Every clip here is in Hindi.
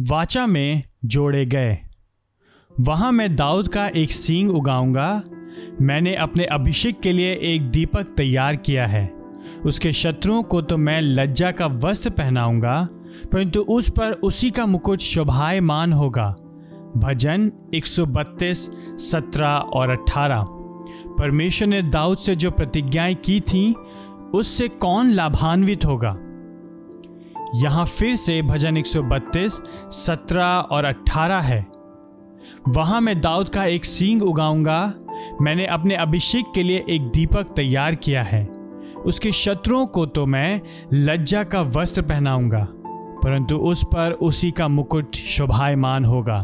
वाचा में जोड़े गए। वहाँ मैं दाऊद का एक सींग उगाऊँगा। मैंने अपने अभिषेक के लिए एक दीपक तैयार किया है। उसके शत्रुओं को तो मैं लज्जा का वस्त्र पहनाऊँगा परंतु उस पर उसी का मुकुट शोभायमान होगा। भजन 132, 17 और 18 परमेश्वर ने दाऊद से जो प्रतिज्ञाएँ की थीं उससे कौन लाभान्वित होगा? यहाँ फिर से भजन 132, 17 और 18 है। वहाँ मैं दाऊद का एक सींग उगाऊँगा। मैंने अपने अभिषेक के लिए एक दीपक तैयार किया है। उसके शत्रुओं को तो मैं लज्जा का वस्त्र पहनाऊँगा परंतु उस पर उसी का मुकुट शोभायमान होगा।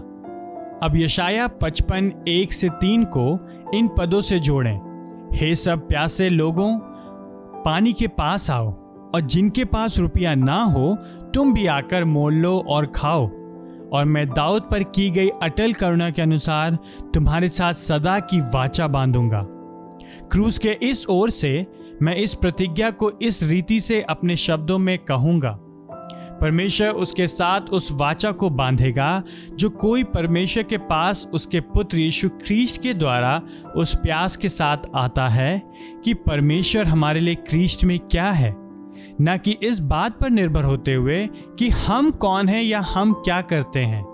अब यशाया पचपन एक से तीन को इन पदों से जोड़ें। हे सब प्यासे लोगों पानी के पास आओ। और जिनके पास रुपया ना हो, तुम भी आकर मोल लो और खाओ। और मैं दाऊद पर की गई अटल करुणा के अनुसार तुम्हारे साथ सदा की वाचा बांधूँगा। क्रूज के इस ओर से मैं इस प्रतिज्ञा को इस रीति से अपने शब्दों में कहूँगा। परमेश्वर उसके साथ उस वाचा को बांधेगा, जो कोई परमेश्वर के पास उसके पुत्र यीशु क्रिस्ट के द्वारा उस प्यास के साथ आता है कि परमेश्वर हमारे लिए क्रिस्ट में क्या है। न कि इस बात पर निर्भर होते हुए कि हम कौन हैं या हम क्या करते हैं।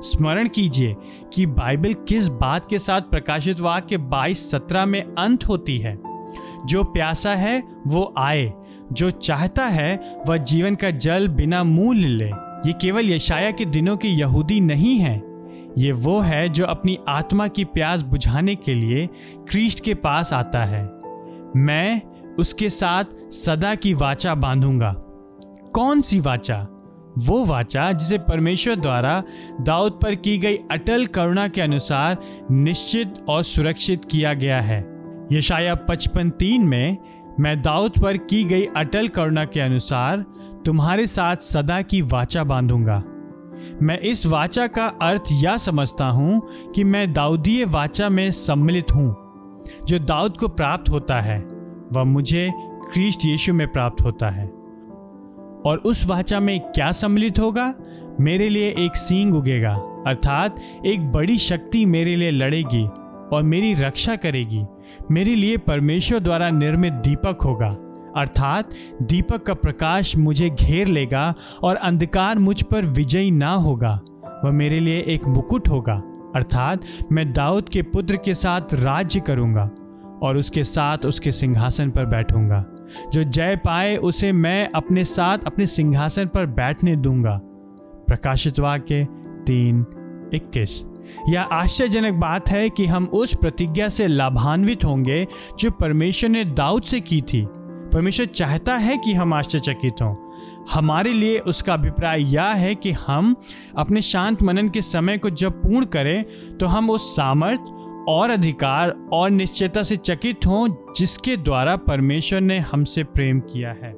स्मरण कीजिए कि बाइबल किस बात के साथ प्रकाशित वाक्य बाईस सत्रह में अंत होती है। जो प्यासा है, वो आए। जो चाहता है, वह जीवन का जल बिना मूल्य ले ये केवल यशाया के दिनों के यहूदी नहीं है। ये वो है जो अपनी आत्मा की प्यास बुझाने के लिए क्रिस्ट के पास आता है। मैं उसके साथ सदा की वाचा बांधूँगा। कौन सी वाचा? वो वाचा जिसे परमेश्वर द्वारा दाऊद पर की गई अटल करुणा के अनुसार निश्चित और सुरक्षित किया गया है। यशाया पचपन तीन में, मैं दाऊद पर की गई अटल करुणा के अनुसार तुम्हारे साथ सदा की वाचा बांधूँगा। मैं इस वाचा का अर्थ यह समझता हूँ कि मैं दाऊदीय वाचा में सम्मिलित हूँ, जो दाऊद को प्राप्त होता है। वह मुझे क्रिस्ट यीशु में प्राप्त होता है। और उस वाचा में क्या सम्मिलित होगा? मेरे लिए एक सींग उगेगा, अर्थात एक बड़ी शक्ति मेरे लिए लड़ेगी और मेरी रक्षा करेगी। मेरे लिए परमेश्वर द्वारा निर्मित दीपक होगा, अर्थात दीपक का प्रकाश मुझे घेर लेगा और अंधकार मुझ पर विजयी ना होगा। वह मेरे लिए एक मुकुट होगा, अर्थात मैं दाऊद के पुत्र के साथ राज्य करूँगा। और उसके साथ उसके सिंहासन पर बैठूँगा। जो जय पाए उसे मैं अपने साथ अपने सिंहासन पर बैठने दूँगा। प्रकाशित वाक्य तीन, इक्कीस। यह आश्चर्यजनक बात है कि हम उस प्रतिज्ञा से लाभान्वित होंगे जो परमेश्वर ने दाऊद से की थी। परमेश्वर चाहता है कि हम आश्चर्यचकित हों। हमारे लिए उसका अभिप्राय यह है कि हम अपने शांत मनन के समय को जब पूर्ण करें तो हम उस सामर्थ और अधिकार और निश्चयता से चकित हों जिसके द्वारा परमेश्वर ने हमसे प्रेम किया है।